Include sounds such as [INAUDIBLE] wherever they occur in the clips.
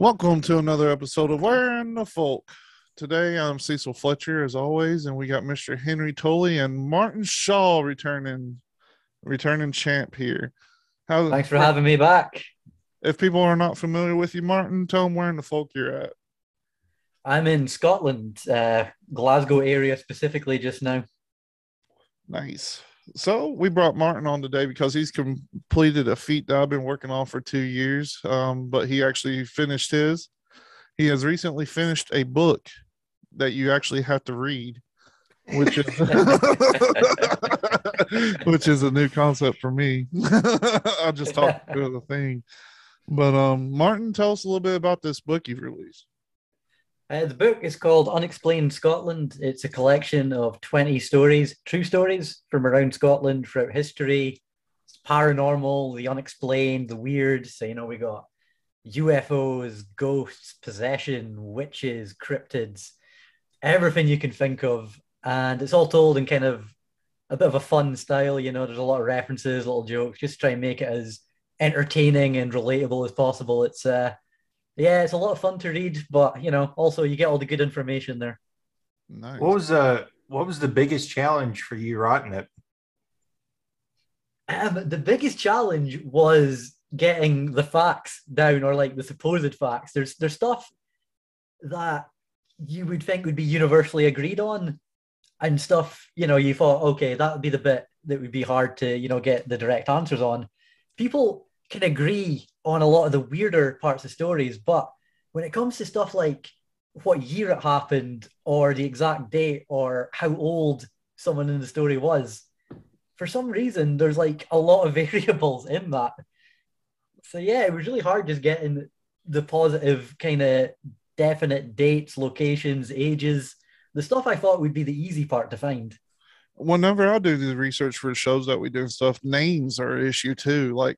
Welcome to another episode of Where in the Folk. Today I'm Cecil Fletcher as always, and we got Mr. Henry Tolley and Martin Shaw returning returning champ here. How, Thanks for having me back. If people are not familiar with you, Martin, tell them where in the folk you're at. I'm in Scotland, uh, Glasgow area specifically just now. Nice. So we brought Martin on today because he's completed a feat that I've been working on for two years, um, but he actually finished his. He has recently finished a book that you actually have to read, which is [LAUGHS] which is a new concept for me. [LAUGHS] I just talked through the thing, but um, Martin, tell us a little bit about this book you've released. Uh, the book is called Unexplained Scotland. It's a collection of 20 stories, true stories from around Scotland throughout history. It's paranormal, the unexplained, the weird. So, you know, we got UFOs, ghosts, possession, witches, cryptids, everything you can think of. And it's all told in kind of a bit of a fun style. You know, there's a lot of references, little jokes, just try and make it as entertaining and relatable as possible. It's, uh, yeah, it's a lot of fun to read, but you know, also you get all the good information there. Nice. What was uh what was the biggest challenge for you writing it? Um, the biggest challenge was getting the facts down, or like the supposed facts. There's there's stuff that you would think would be universally agreed on, and stuff you know you thought okay that would be the bit that would be hard to you know get the direct answers on. People can agree on a lot of the weirder parts of stories, but when it comes to stuff like what year it happened or the exact date or how old someone in the story was, for some reason there's like a lot of [LAUGHS] variables in that. So yeah, it was really hard just getting the positive kind of definite dates, locations, ages, the stuff I thought would be the easy part to find whenever I do the research for shows that we do and stuff, names are an issue too. Like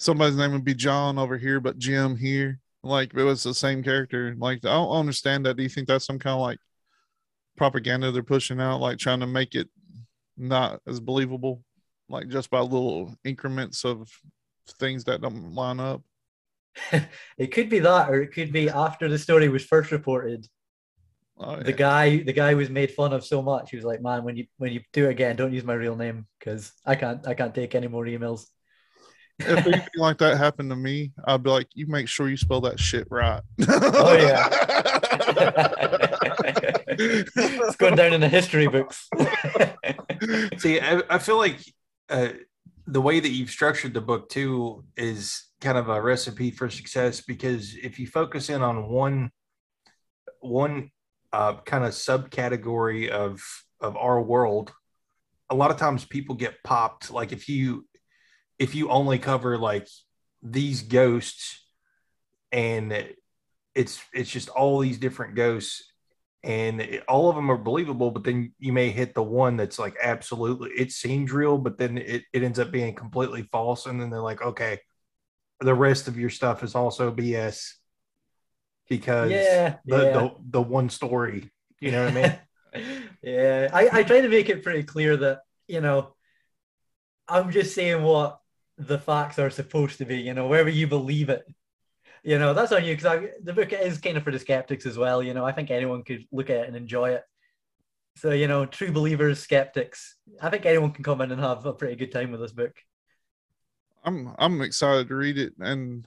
somebody's name would be John over here, but Jim here. Like it was the same character. Like I don't understand that. Do you think that's some kind of like propaganda they're pushing out, like trying to make it not as believable, like just by little increments of things that don't line up? [LAUGHS] it could be that, or it could be after the story was first reported. Oh, yeah. The guy, the guy was made fun of so much. He was like, "Man, when you when you do it again, don't use my real name because I can't I can't take any more emails." If anything like that happened to me, I'd be like, "You make sure you spell that shit right." oh yeah, [LAUGHS] it's going down in the history books. [LAUGHS] See, I, I feel like uh, the way that you've structured the book too is kind of a recipe for success because if you focus in on one one uh, kind of subcategory of of our world, a lot of times people get popped. Like if you if you only cover like these ghosts and it's it's just all these different ghosts and it, all of them are believable but then you may hit the one that's like absolutely it seems real but then it, it ends up being completely false and then they're like okay the rest of your stuff is also bs because yeah, the, yeah. the, the one story you know what i mean [LAUGHS] yeah I, I try to make it pretty clear that you know i'm just saying what the facts are supposed to be, you know, wherever you believe it. You know, that's on you because the book is kind of for the skeptics as well. You know, I think anyone could look at it and enjoy it. So, you know, true believers, skeptics, I think anyone can come in and have a pretty good time with this book. I'm I'm excited to read it, and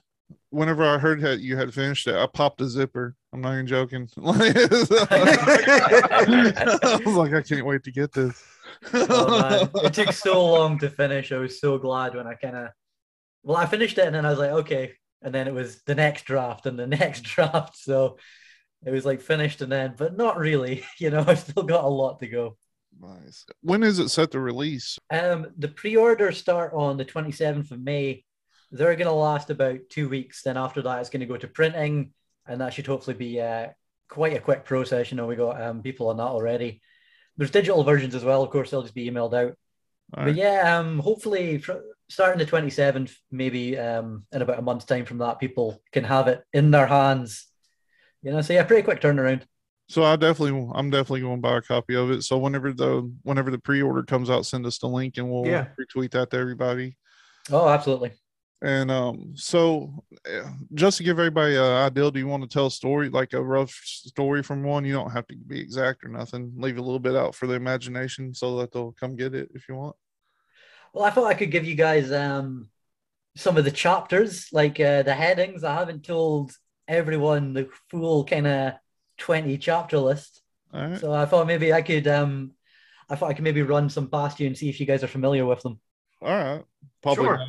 whenever I heard that you had finished it, I popped a zipper. I'm not even joking. [LAUGHS] I was like, I can't wait to get this oh, it took so [LAUGHS] long to finish. I was so glad when I kind of, well, I finished it and then I was like, okay. And then it was the next draft and the next [LAUGHS] draft. So it was like finished and then, but not really. [LAUGHS] You know, I've still got a lot to go. Nice. When is it set to release? Um, the pre-orders start on the 27th of May. They're going to last about two weeks. Then after that, it's going to go to printing, and that should hopefully be uh, quite a quick process. You know, we got um, people on that already. There's digital versions as well. Of course, they'll just be emailed out. Right. But yeah, um, hopefully starting the 27th, maybe um, in about a month's time from that, people can have it in their hands. You know, so yeah, pretty quick turnaround. So I definitely, I'm definitely going to buy a copy of it. So whenever the whenever the pre-order comes out, send us the link and we'll yeah. retweet that to everybody. Oh, absolutely. And um, so uh, just to give everybody an idea, do you want to tell a story, like a rough story from one? You don't have to be exact or nothing. Leave a little bit out for the imagination so that they'll come get it if you want. Well, I thought I could give you guys um, some of the chapters, like uh, the headings. I haven't told everyone the full kind of 20 chapter list. All right. So I thought maybe I could um I thought I could maybe run some past you and see if you guys are familiar with them. All right. Probably. Sure.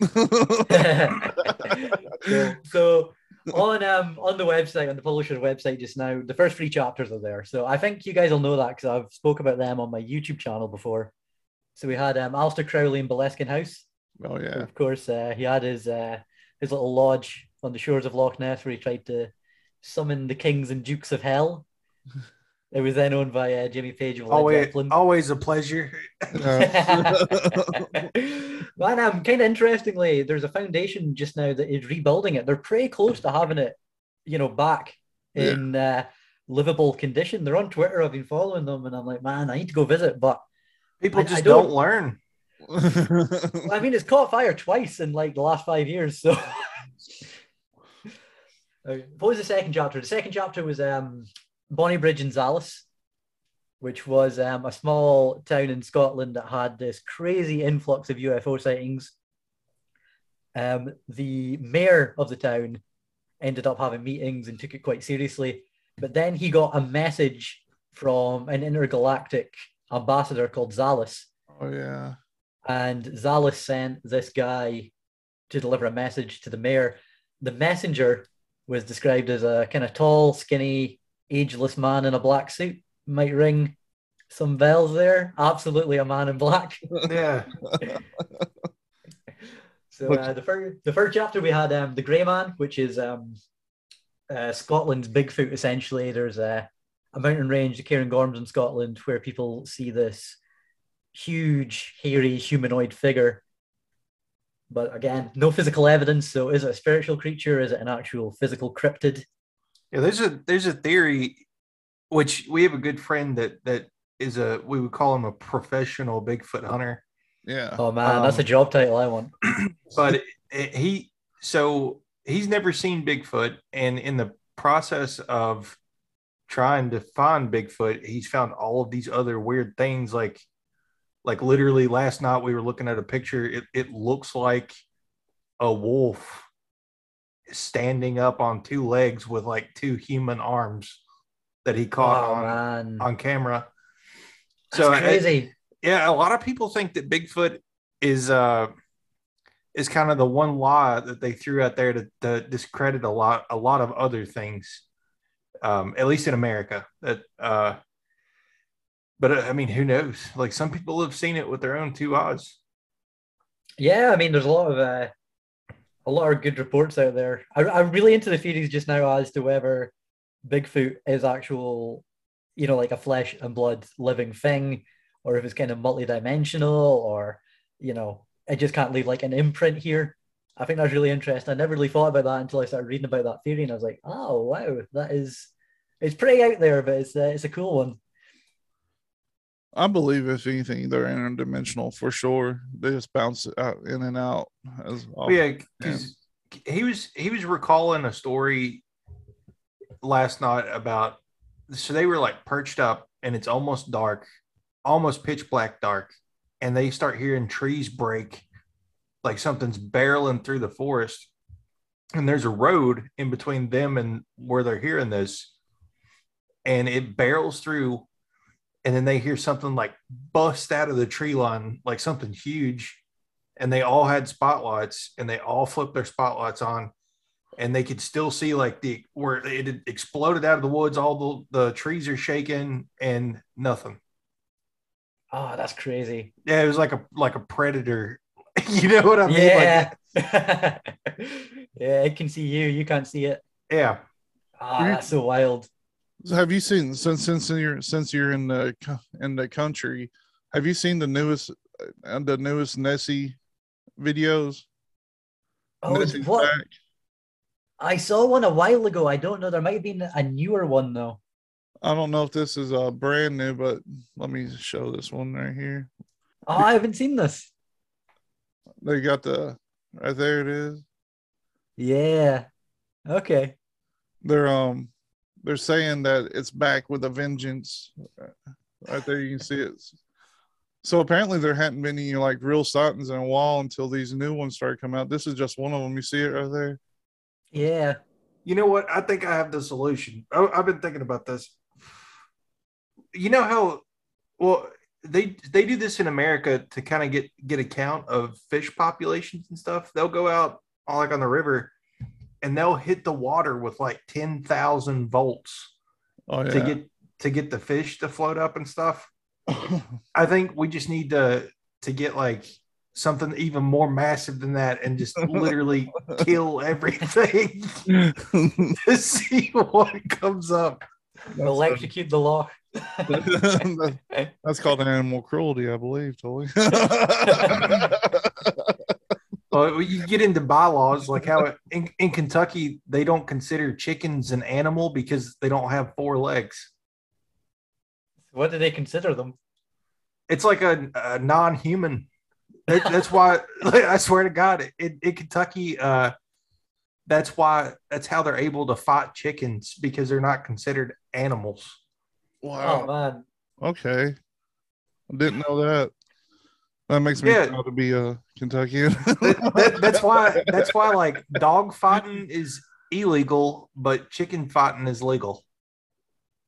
Not. [LAUGHS] so, so on um on the website on the publisher's website just now the first three chapters are there so i think you guys will know that because i've spoke about them on my youtube channel before so we had um Aleister Crowley in Boleskine house oh yeah. of course uh, he had his uh his little lodge on the shores of loch ness where he tried to summon the kings and dukes of hell it was then owned by uh, jimmy page of Always, always a pleasure. [LAUGHS] [LAUGHS] Man, um, kind of interestingly, there's a foundation just now that is rebuilding it. They're pretty close to having it, you know, back Yeah. in uh, livable condition. They're on Twitter. I've been following them, and I'm like, man, I need to go visit. But People I- just I don't- don't learn. well, I mean, it's caught fire twice in like the last five years. So, [LAUGHS] Uh, what was the second chapter? The second chapter was um, Bonnybridge and Zalus, which was um, a small town in Scotland that had this crazy influx of UFO sightings. Um, the mayor of the town ended up having meetings and took it quite seriously. But then he got a message from an intergalactic ambassador called Zalus. oh yeah. and Zalus sent this guy to deliver a message to the mayor. The messenger was described as a kind of tall, skinny, ageless man in a black suit. Might ring some bells there. Absolutely a man in black. Yeah. [LAUGHS] So uh, the first the first chapter we had um, the Grey Man, which is um, uh, Scotland's Bigfoot. Essentially, there's a, a mountain range, the Cairngorms in Scotland, where people see this huge, hairy humanoid figure. But again, no physical evidence. So, is it a spiritual creature? Is it an actual physical cryptid? Yeah, there's a there's a theory, which we have a good friend that that is a we would call him a professional Bigfoot hunter. Yeah. Oh man, that's a Um, job title I want. [CLEARS THROAT] but it- he so he's never seen Bigfoot, and in the process of trying to find Bigfoot, he's found all of these other weird things. Like, like literally last night we were looking at a picture. It it looks like a wolf standing up on two legs with like two human arms that he caught Oh on man, on camera. So crazy. yeah, a lot of people think that Bigfoot is uh is kind of the one law that they threw out there to, to discredit a lot a lot of other things. Um, at least in America. That uh but uh, I mean, who knows? Like some people have seen it with their own two eyes. Yeah, I mean, there's a lot of uh, a lot of good reports out there. I, I'm really into the theories just now as to whether Bigfoot is actual, you know, like a flesh and blood living thing, or if it's kind of multidimensional, or you know, it just can't leave like an imprint here. I think that's really interesting. I never really thought about that until I started reading about that theory, and I was like, oh wow, that is it's pretty out there, but it's uh, it's a cool one. I believe if anything, they're interdimensional for sure. They just bounce out in and out as But often. yeah, because he was he was recalling a story last night about so they were like perched up and it's almost dark, almost pitch black dark, and they start hearing trees break, like something's barreling through the forest, and there's a road in between them and where they're hearing this, and it barrels through. And then they hear something like bust out of the tree line, like something huge, and they all had spotlights and they all flipped their spotlights on and they could still see like the where it had exploded out of the woods all the, the trees are shaking and nothing Oh, that's crazy. yeah it was like a like a predator [LAUGHS] you know what i mean yeah. like [LAUGHS] yeah, it can see you. You can't see it. yeah Ah, that's so wild. So have you seen since since you're since you're in the in the country? Have you seen the newest uh, the newest Nessie videos? Oh, Nessie's what? back. I saw one a while ago. I don't know. There might have been a newer one though. I don't know if this is uh brand new, but let me show this one right here. Oh, I haven't seen this. They got the Right there it is. Yeah. Okay. They're um they're saying that it's back with a vengeance. Right there, you can see it. So apparently there hadn't been any like real sightings in a while until these new ones started coming out. This is just one of them. You see it right there. Yeah. You know what? I think I have the solution. I, I've been thinking about this. You know how well they they do this in America to kind of get get a count of fish populations and stuff. They'll go out all like on the river and they'll hit the water with like 10,000 volts Oh yeah. to get to get the fish to float up and stuff. [COUGHS] I think we just need to to get like something even more massive than that and just literally [LAUGHS] kill everything [LAUGHS] to see what comes up. Electrocute the law. [LAUGHS] That's called animal cruelty, I believe, Totally. Well, you get into bylaws like how it, in, in Kentucky they don't consider chickens an animal because they don't have four legs. What do they consider them? It's like a, a non-human. That, that's why I swear to God, in, in Kentucky, uh, that's why that's how they're able to fight chickens because they're not considered animals. wow. Oh man. Okay. I didn't know that. That makes me Yeah. proud to be a Kentuckian. [LAUGHS] That, that, that's why that's why like dog fighting is illegal, but chicken fighting is legal.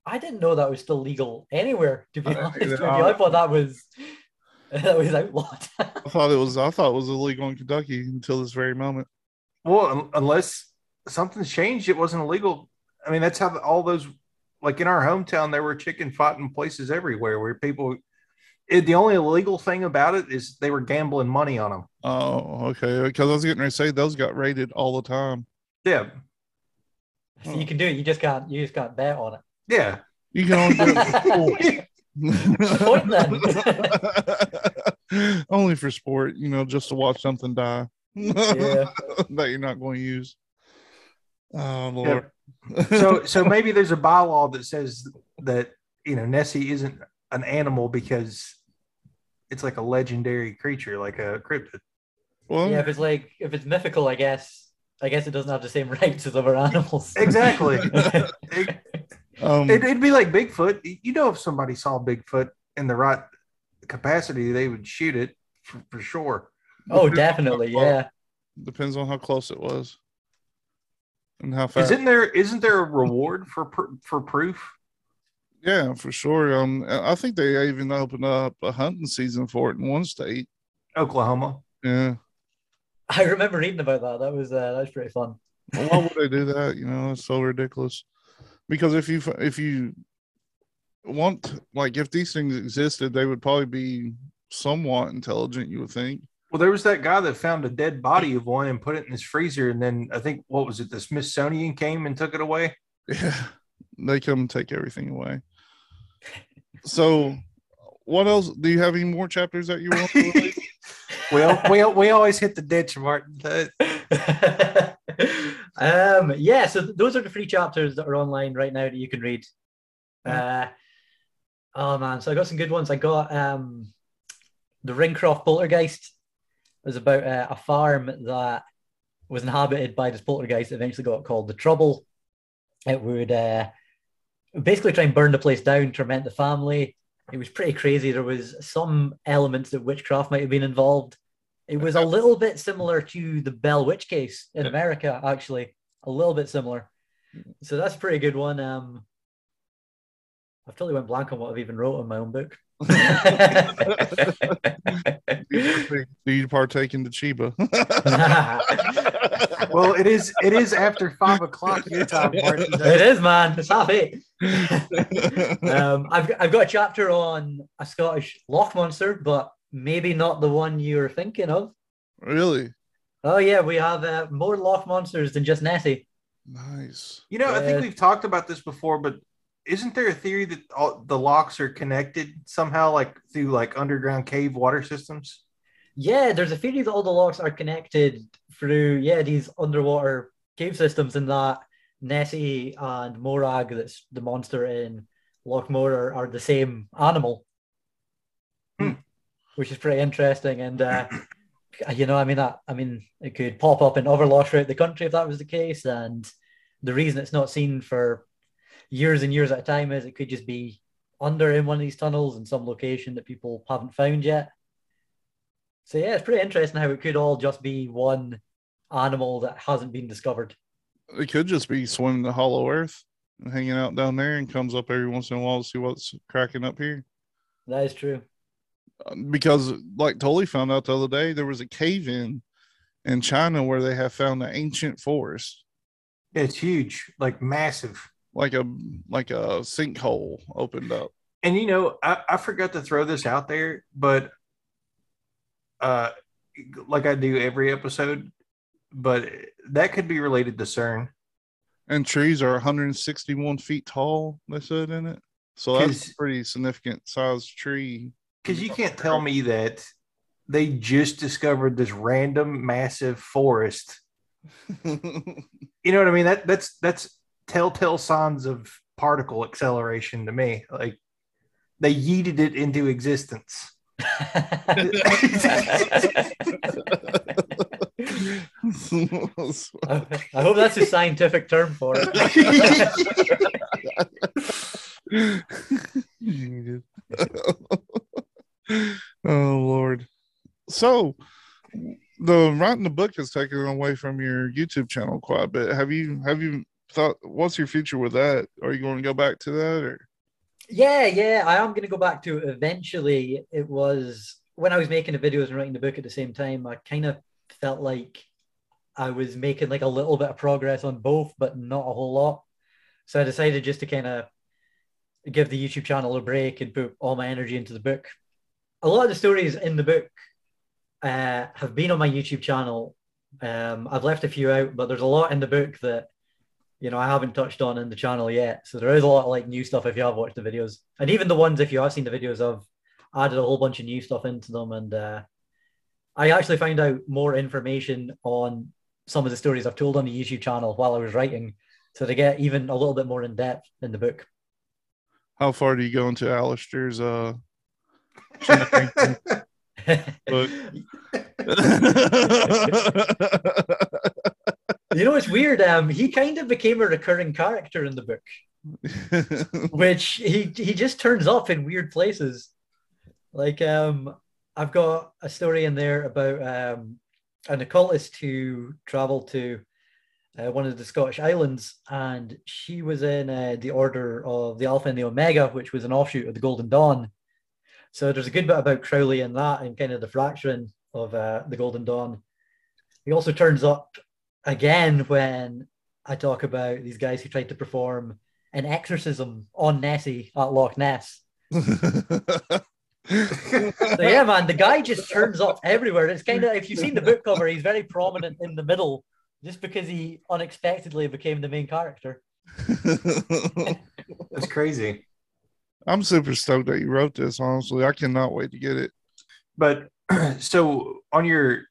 I didn't know that was still legal anywhere, to be honest with you. uh, I thought that was [LAUGHS] that was what? [LAUGHS] I thought it was I thought it was illegal in Kentucky until this very moment. Well, un- unless something's changed, it wasn't illegal. I mean, that's how the, all those, like in our hometown, there were chicken fighting places everywhere where people. It, the only illegal thing about it is they were gambling money on them. Oh, okay. Because I was getting ready to say those got raided all the time. Yeah, so you can do it, you just can't you just can't bet on it. yeah. You can only do it [LAUGHS] Point for [LAUGHS] only for sport, you know, just to watch something die. Yeah. [LAUGHS] that you're not going to use. Oh Lord. So, [LAUGHS] so maybe there's a bylaw that says that you know Nessie isn't an animal because it's like a legendary creature, like a cryptid. well, Yeah, if it's like if it's mythical, I guess I guess it doesn't have the same rights as other animals. Exactly. It, um, it, would be like Bigfoot. You know, if somebody saw Bigfoot in the right capacity, they would shoot it for, for sure. oh, definitely, yeah. depends on how close it was and how fast. Isn't there isn't there a reward for pr- for proof? Yeah, for sure. Um, I think they even opened up a hunting season for it in one state. Oklahoma. Yeah. I remember reading about that. That was uh, that was pretty fun. Well, why would they do that? You know, it's so ridiculous. Because if you if you want like if these things existed, they would probably be somewhat intelligent. You would think. Well, there was that guy that found a dead body of one and put it in his freezer, and then I think what was it? The Smithsonian came and took it away. Yeah, they come and take everything away. So, what else? Do you have any more chapters that you want? To [LAUGHS] release? we, we, we always hit the ditch, Martin. [LAUGHS] That- um, yeah, so th- those are the three chapters that are online right now that you can read. Uh, oh man, so I got some good ones. I got um, the Ringcroft Poltergeist. It was about uh, a farm that was inhabited by this poltergeist. That eventually got called the Trouble. It would uh, basically try and burn the place down, torment the family. It was pretty crazy. There was some elements of witchcraft might have been involved. It was a little bit similar to the Bell Witch case in America, actually, a little bit similar. So that's a pretty good one. Um, I've totally went blank on what I've even wrote in my own book. [LAUGHS] Do you partake in the Chiba? [LAUGHS] well, it is it is after five o'clock your time, [LAUGHS] Martin. it is, man. It's half eight. um, I've I've got a chapter on a Scottish loch monster, but maybe not the one you're thinking of. really Oh yeah, we have uh, more loch monsters than just Nessie. nice. You know, I think we've talked about this before, but isn't there a theory that all, the lochs are connected somehow, like through like underground cave water systems? Yeah, there's a theory that all the lochs are connected through yeah these underwater cave systems, and that Nessie and Morag, that's the monster in Loch Morar, are the same animal, Hmm. Which is pretty interesting. And uh, [CLEARS THROAT] you know, I mean that I mean it could pop up in other throughout the country if that was the case. And the reason it's not seen for years and years at a time is it could just be under in one of these tunnels in some location that people haven't found yet. So yeah, it's pretty interesting how it could all just be one animal that hasn't been discovered. It could just be swimming the hollow earth hanging out down there and comes up every once in a while to see what's cracking up here. That is true. Because, like Tully found out the other day, there was a cave in in China where they have found an ancient forest. It's huge, like massive. Like a like a sinkhole opened up. And you know, I, I forgot to throw this out there, but uh like I do every episode, but that could be related to CERN. And trees are 161 feet tall, they said in it. So that's a pretty significant sized tree. Because you can't tell me that they just discovered this random massive forest. [LAUGHS] You know what I mean? That that's that's telltale signs of particle acceleration to me. Like they yeeted it into existence. [LAUGHS] I I hope that's a scientific term for it. [LAUGHS] oh Lord. So the writing the book has taken away from your YouTube channel quite a bit. Have you have you thought what's your future with that? Are you going to go back to that or Yeah, yeah, I am going to go back to it eventually. It was when I was making the videos and writing the book at the same time, I kind of felt like I was making like a little bit of progress on both, but not a whole lot. So I decided just to kind of give the YouTube channel a break and put all my energy into the book. A lot of the stories in the book uh, have been on my YouTube channel. Um, I've left a few out, but there's a lot in the book that you know I haven't touched on in the channel yet. So there is a lot of like new stuff if you have watched the videos, and even the ones if you have seen the videos, I've added a whole bunch of new stuff into them, and uh, I actually found out more information on some of the stories I've told on the YouTube channel while I was writing, so to get even a little bit more in depth in the book. how far do you go into Aleister's uh? [LAUGHS] you know, it's weird. Um, he kind of became a recurring character in the book, which he he just turns up in weird places. Like, um, I've got a story in there about um, an occultist who traveled to uh, one of the Scottish islands, and she was in uh, the Order of the Alpha and the Omega, which was an offshoot of the Golden Dawn. So there's a good bit about Crowley in that, and kind of the fracturing of uh, the Golden Dawn. He also turns up again when I talk about these guys who tried to perform an exorcism on Nessie at Loch Ness. So yeah, man, the guy just turns up everywhere. It's kind of if you've seen the book cover, he's very prominent in the middle, just because he unexpectedly became the main character. [LAUGHS] That's crazy. I'm super stoked that you wrote this. Honestly, I cannot wait to get it. But [CLEARS THROAT] so on your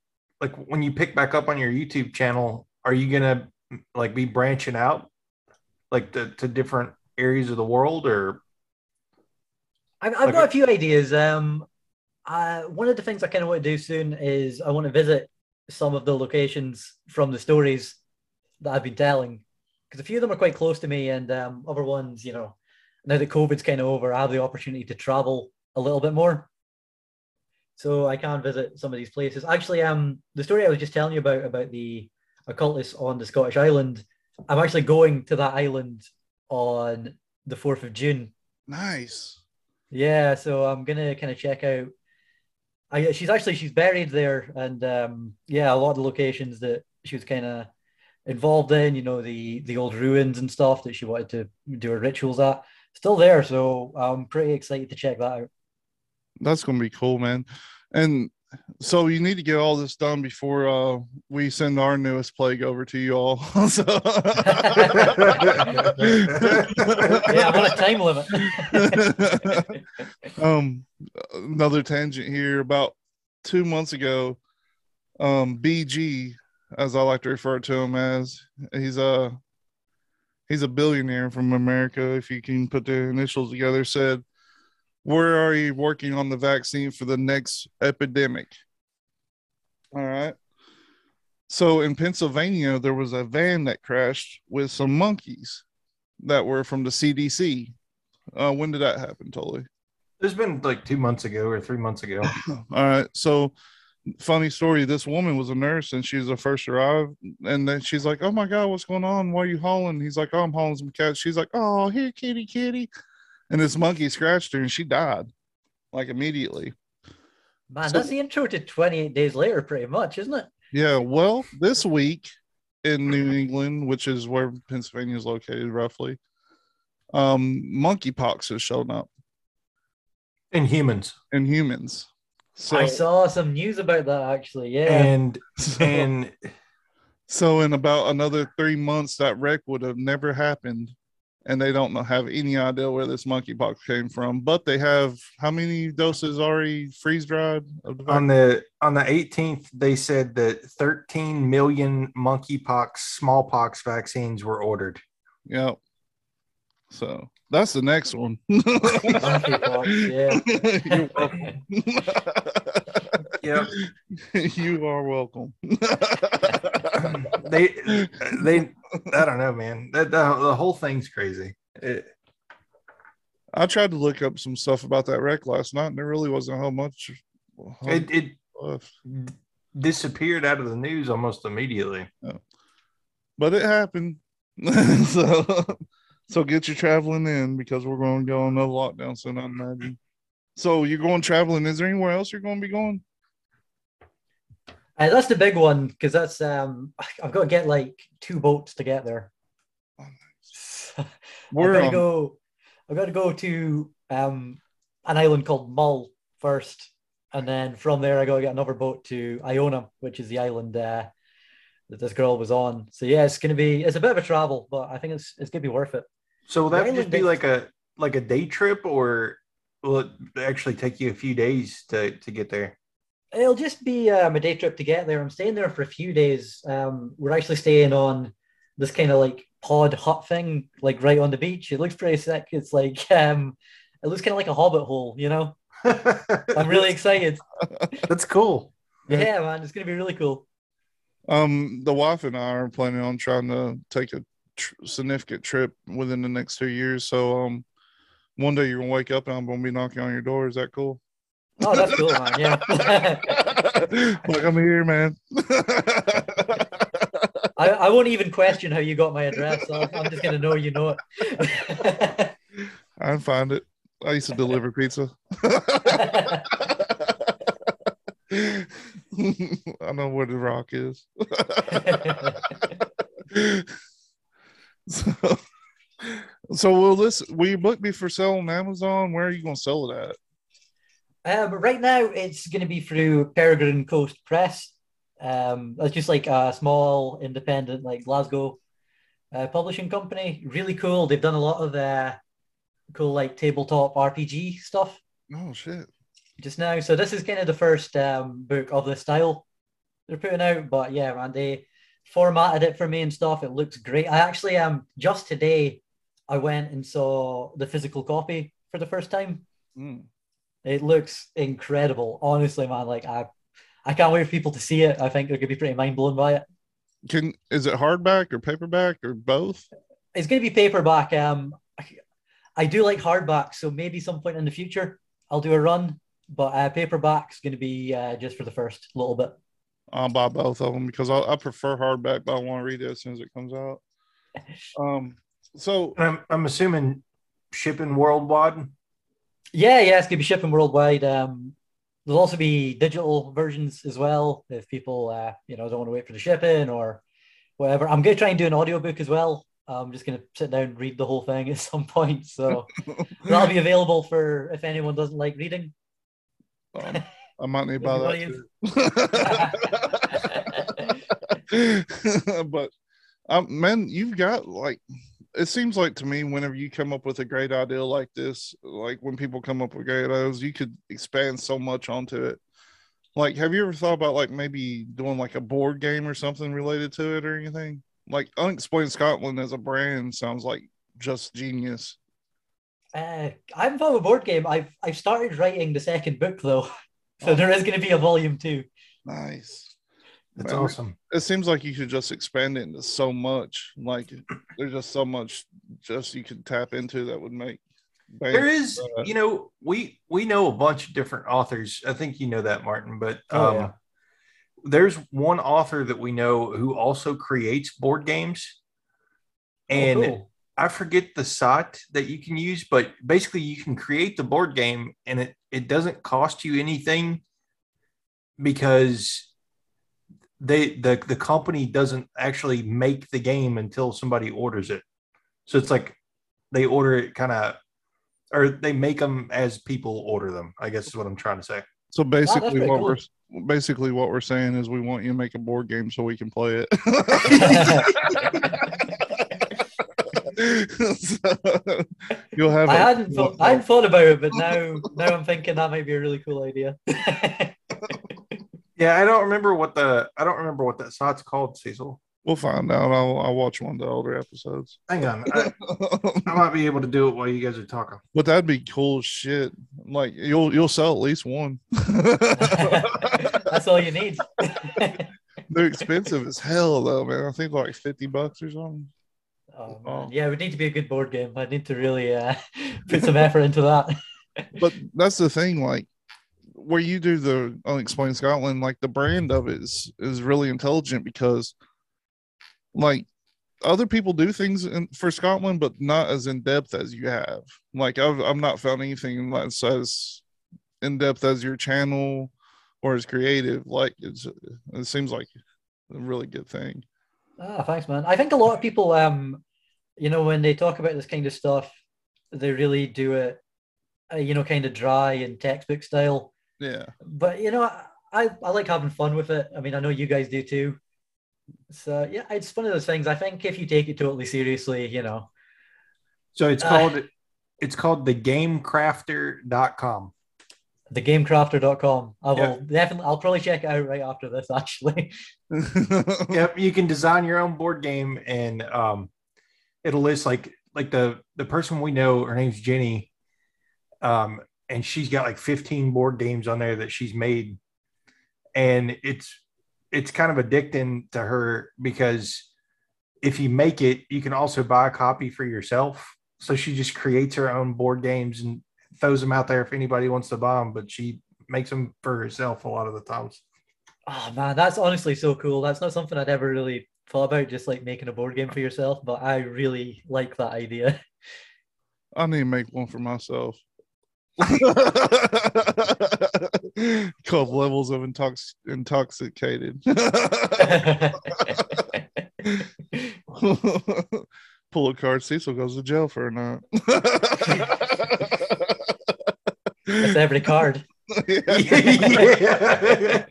like when you pick back up on your YouTube channel, are you gonna like be branching out like to, to different areas of the world or I've, I've got a few ideas. Um, uh, one of the things I kind of want to do soon is I want to visit some of the locations from the stories that I've been telling, because a few of them are quite close to me, and um, other ones, you know, now that COVID's kind of over, I have the opportunity to travel a little bit more. So I can visit some of these places. Actually, um, the story I was just telling you about about the occultists on the Scottish island, I'm actually going to that island on the fourth of June. Nice. Yeah, so I'm gonna kind of check out. I she's actually she's buried there, and um, yeah, a lot of the locations that she was kind of involved in, you know, the the old ruins and stuff that she wanted to do her rituals at, still there. So I'm pretty excited to check that out. That's gonna be cool, man. And so you need to get all this done before uh we send our newest plague over to you all. [LAUGHS] So- Yeah, I'm on a time limit. [LAUGHS] um another tangent here about two months ago um bg as i like to refer to him as he's a he's a billionaire from america if you can put the initials together said where are you working on the vaccine for the next epidemic All right. So in Pennsylvania, there was a van that crashed with some monkeys that were from the CDC. Uh, when did that happen, Totally? There's been like two months ago or three months ago. [LAUGHS] All right. So, funny story. This woman was a nurse and she's the first arrived. And then she's like, Oh my God, what's going on? Why are you hauling? He's like, Oh, I'm hauling some cats. She's like, Oh, here, kitty, kitty. And this monkey scratched her and she died like immediately. Man, So- that's the intro to 28 Days Later, pretty much, isn't it? Yeah. Well, this week in New England, which is where Pennsylvania is located roughly, um, monkeypox has shown up in humans. in humans. So, I saw some news about that actually. Yeah. And [LAUGHS] so, [LAUGHS] and so in about another three months, that wreck would have never happened. And they don't know, have any idea where this monkeypox came from. But they have how many doses already freeze dried on the on the 18th, they said that 13 million monkeypox, smallpox vaccines were ordered. Yep. So that's the next one. [LAUGHS] Yeah. [LAUGHS] Yep. you are welcome. they they I don't know, man. That the, the whole thing's crazy. It, I tried to look up some stuff about that wreck last night, and there really wasn't how much. how it it disappeared out of the news almost immediately. but it happened. [LAUGHS] so, so get your traveling in because we're going to go on another lockdown soon. I imagine. So you're going traveling. Is there anywhere else you're going to be going? Uh, that's the big one because that's um [LAUGHS] I've got to get like two boats to get there. I've We're got to go. I've got to go to um an island called Mull first, and then from there I got to get another boat to Iona, which is the island uh, that this girl was on. So yeah, it's gonna be it's a bit of a travel, but I think it's it's gonna be worth it. So will that Really just be like a like a day trip or will it actually take you a few days to to get there? It'll just be um, a day trip to get there. I'm staying there for a few days. Um, we're actually staying on this kind of like pod hut thing, like right on the beach. It looks pretty sick. It's like [LAUGHS] um, it looks kind of like a hobbit hole, you know. [LAUGHS] I'm really excited. [LAUGHS] That's cool. Yeah, man, it's gonna be really cool. Um, the wife and I are planning on trying to take a tr- significant trip within the next two years. So, um, one day you're gonna wake up and I'm gonna be knocking on your door. Is that cool? Oh, that's cool, man. Yeah. [LAUGHS] like I'm here, man. [LAUGHS] I, I won't even question how you got my address. So I'm just gonna know you know it. I find it. I used to deliver pizza. [LAUGHS] I know where the rock is. [LAUGHS] so, so will this will you book me for sale on Amazon? Where are you gonna sell it at? Um, right now, it's going to be through Peregrine Coast Press. Um, it's just like a small independent, like Glasgow uh, publishing company. Really cool. They've done a lot of uh, cool, like tabletop RPG stuff Oh shit. just now. So this is kind of the first um, book of the style they're putting out. But yeah, man, they formatted it for me and stuff. It looks great. I actually um just today I went and saw the physical copy for the first time. Mm. It looks incredible. Honestly, man, like I I can't wait for people to see it. I think they're gonna be pretty mind blown by it. Can is it hardback or paperback or both? It's gonna be paperback. Um I, I do like hardback, so maybe some point in the future I'll do a run. But uh, paperback's gonna be uh, just for the first little bit. I'll buy both of them because I, I prefer hardback, but I want to read it as soon as it comes out. [LAUGHS] Um, so I'm I'm assuming shipping worldwide. Yeah, yeah, it's gonna be shipping worldwide. Um, there'll also be digital versions as well if people, uh, you know, don't want to wait for the shipping or whatever. I'm gonna try and do an audiobook as well. I'm just gonna sit down and read the whole thing at [LAUGHS] some point, so [LAUGHS] that'll be available for if anyone doesn't like reading. um, I might need to buy that [LAUGHS] [LAUGHS] but um, man, you've got like it seems like to me whenever you come up with a great idea like this, like when people come up with great ideas, you could expand so much onto it. Like, have you ever thought about like maybe doing like a board game or something related to it or anything? Like Unexplained Scotland as a brand sounds like just genius. Uh, I haven't thought of a board game. I've I've started writing the second book though, [LAUGHS] so there is going to be a volume two. Nice. That's Man, awesome. It seems like you could just expand it into so much. Like there's just so much just you could tap into that would make. bang- There is, uh, you know, we we know a bunch of different authors. I think you know that, Martin. But Oh, um, yeah. there's one author that we know who also creates board games, and oh, cool. I forget the site that you can use, but basically you can create the board game and it, it doesn't cost you anything because they the, the company doesn't actually make the game until somebody orders it. So it's like they order it kind of or they make them as people order them, I guess is what I'm trying to say. So basically, pretty what cool. we're basically what we're saying is we want you to make a board game so we can play it. [LAUGHS] [LAUGHS] [LAUGHS] So, [LAUGHS] you'll have. I a- hadn't thought, I hadn't thought about it, but [LAUGHS] now now I'm thinking that might be a really cool idea. Yeah, I don't remember what the I don't remember what that site's called, Cecil. We'll find out. I'll, I'll watch one of the older episodes. Hang on. [LAUGHS] I, I might be able to do it while you guys are talking. but that'd be cool shit. Like you'll you'll sell at least one. That's all you need. They're expensive as hell though, man. I think like fifty bucks or something. Oh, Oh. Yeah, it would need to be a good board game. I need to really uh, [LAUGHS] put some effort into that. But [LAUGHS] that's the thing, like where you do the unexplained Scotland, like the brand of it is is really intelligent because like other people do things in, for Scotland, but not as in depth as you have. Like I've I've not found anything that's as in depth as your channel or as creative. Like it's it seems like a really good thing. Ah, thanks, man. I think a lot of people, um, you know, when they talk about this kind of stuff, they really do it, uh, you know, kind of dry and textbook style. Yeah. But you know, I, I I like having fun with it. I mean, I know you guys do too. So yeah, it's one of those things. I think if you take it totally seriously, you know, So it's Uh, called it's called the gamecrafter.com. thegamecrafter.com. I will Yeah. definitely, I'll probably check it out right after this. [LAUGHS] Actually, Yep, you can design your own board game and um it'll list like like the the person we know, her name's Jenny. Um and she's got like 15 board games on there that she's made. And it's it's kind of addicting to her because if you make it, you can also buy a copy for yourself. So she just creates her own board games and throws them out there if anybody wants to buy them, but she makes them for herself a lot of the times. oh man, that's honestly so cool. That's not something I'd ever really thought about, just like making a board game for yourself. But I really like that idea. I need to make one for myself. [LAUGHS] Called levels of intox- intoxicated. [LAUGHS] Pull a card, Cecil goes to jail for a night. It's every card. [LAUGHS] yeah.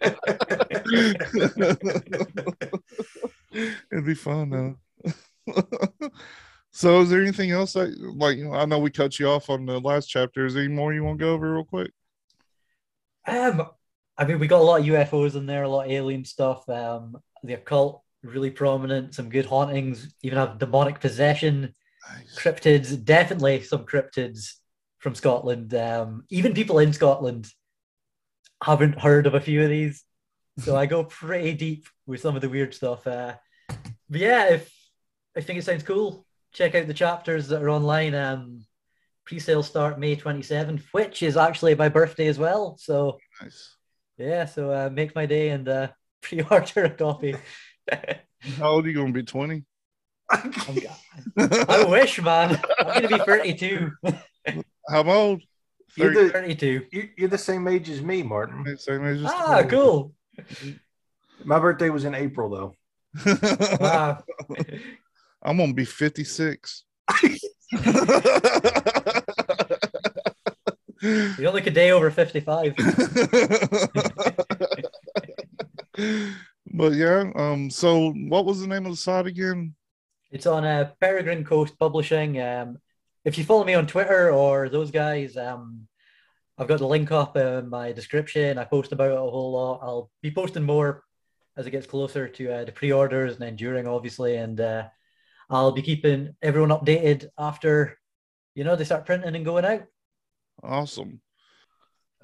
It'd be fun though. so, is there anything else that, like, you know, I know we cut you off on the last chapter. Is there any more you want to go over real quick? Um, I mean, we got a lot of UFOs in there, a lot of alien stuff. Um, the occult really prominent, some good hauntings, even have demonic possession, cryptids, definitely some cryptids from Scotland. Um, even people in Scotland haven't heard of a few of these, so I go pretty deep with some of the weird stuff. Uh, but yeah, if I think it sounds cool, check out the chapters that are online. Um, pre-sale start May 27th, which is actually my birthday as well. So Nice. yeah, so uh, make my day and uh, [LAUGHS] pre-order a copy. [LAUGHS] How old are you going to be? 20? I'm- wish, man. I'm gonna be 32. [LAUGHS] How old? You're the, 32. you- you're the same age as me, Martin. same age as Ah, 20. cool. My birthday was in April, though. Wow. [LAUGHS] I'm gonna be 56. You're like a day over 55. [LAUGHS] but yeah, um, so what was the name of the site again? It's on uh, Peregrine Coast Publishing. Um, if you follow me on Twitter or those guys, um, I've got the link up in my description. I post about it a whole lot. I'll be posting more as it gets closer to uh, the pre-orders and then during, obviously. And uh, I'll be keeping everyone updated after, you know, they start printing and going out. Awesome.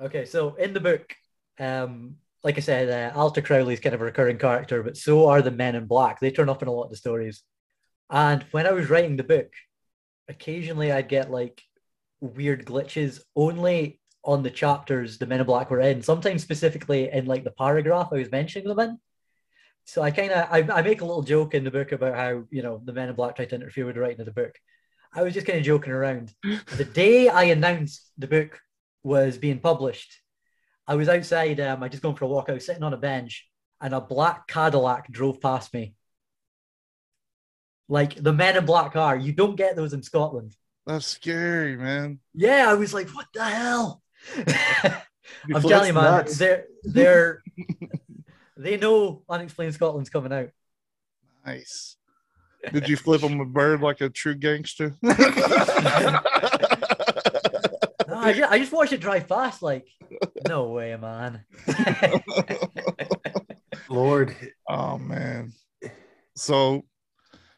Okay, so in the book, um, like I said, uh, Aleister Crowley is kind of a recurring character, but so are the Men in Black. They turn up in a lot of the stories. And when I was writing the book, occasionally I'd get like weird glitches only on the chapters the Men in Black were in, sometimes specifically in like the paragraph I was mentioning them in. So I kind of I, I make a little joke in the book about how you know the Men in Black tried to interfere with the writing of the book. I was just kind of joking around. [LAUGHS] the day I announced the book was being published, I was outside. Um, I just gone for a walk. I was sitting on a bench, and a black Cadillac drove past me. Like the Men in Black car, you don't get those in Scotland. That's scary, man. Yeah, I was like, what the hell? [LAUGHS] I'm telling you, man, nuts. they're they're [LAUGHS] they know Unexplained Scotland's coming out. Nice. Did you flip him a bird like a true gangster? [LAUGHS] No, I, just, I just watched it drive past. Like, no way, man. Lord, [LAUGHS] oh man. So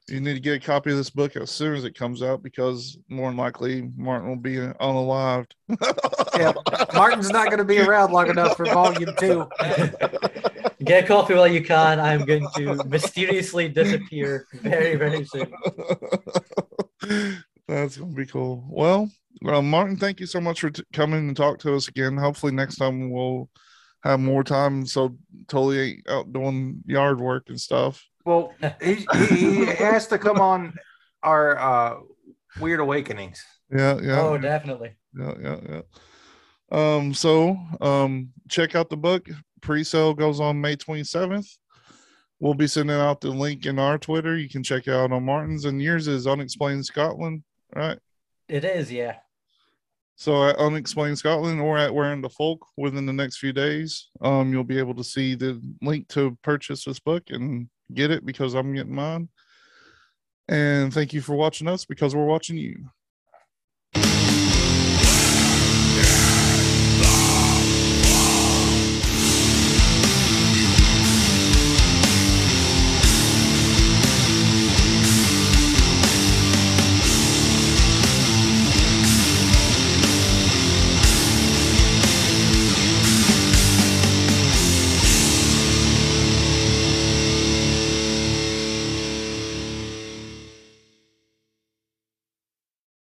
you need to get a copy of this book as soon as it comes out because more than likely Martin will be unalived. [LAUGHS] yeah, Martin's not going to be around long enough for volume two. [LAUGHS] Get a copy while you can. I'm going to mysteriously disappear very, very soon. [LAUGHS] That's gonna be cool. Well, well, Martin, thank you so much for t- coming and talk to us again. Hopefully, next time we'll have more time. So totally out doing yard work and stuff. Well, he, he, he [LAUGHS] has to come on our uh, Weird Awakenings. Yeah, yeah. Oh, definitely. yeah, yeah, yeah. Um, so um, check out the book. Pre-sale goes on May 27th. We'll be sending out the link in our Twitter. You can check it out on Martin's, and yours is Unexplained Scotland, right? It is, yeah. So at Unexplained Scotland or at Wearing the Folk within the next few days, um, you'll be able to see the link to purchase this book and get it because I'm getting mine. And thank you for watching us because we're watching you.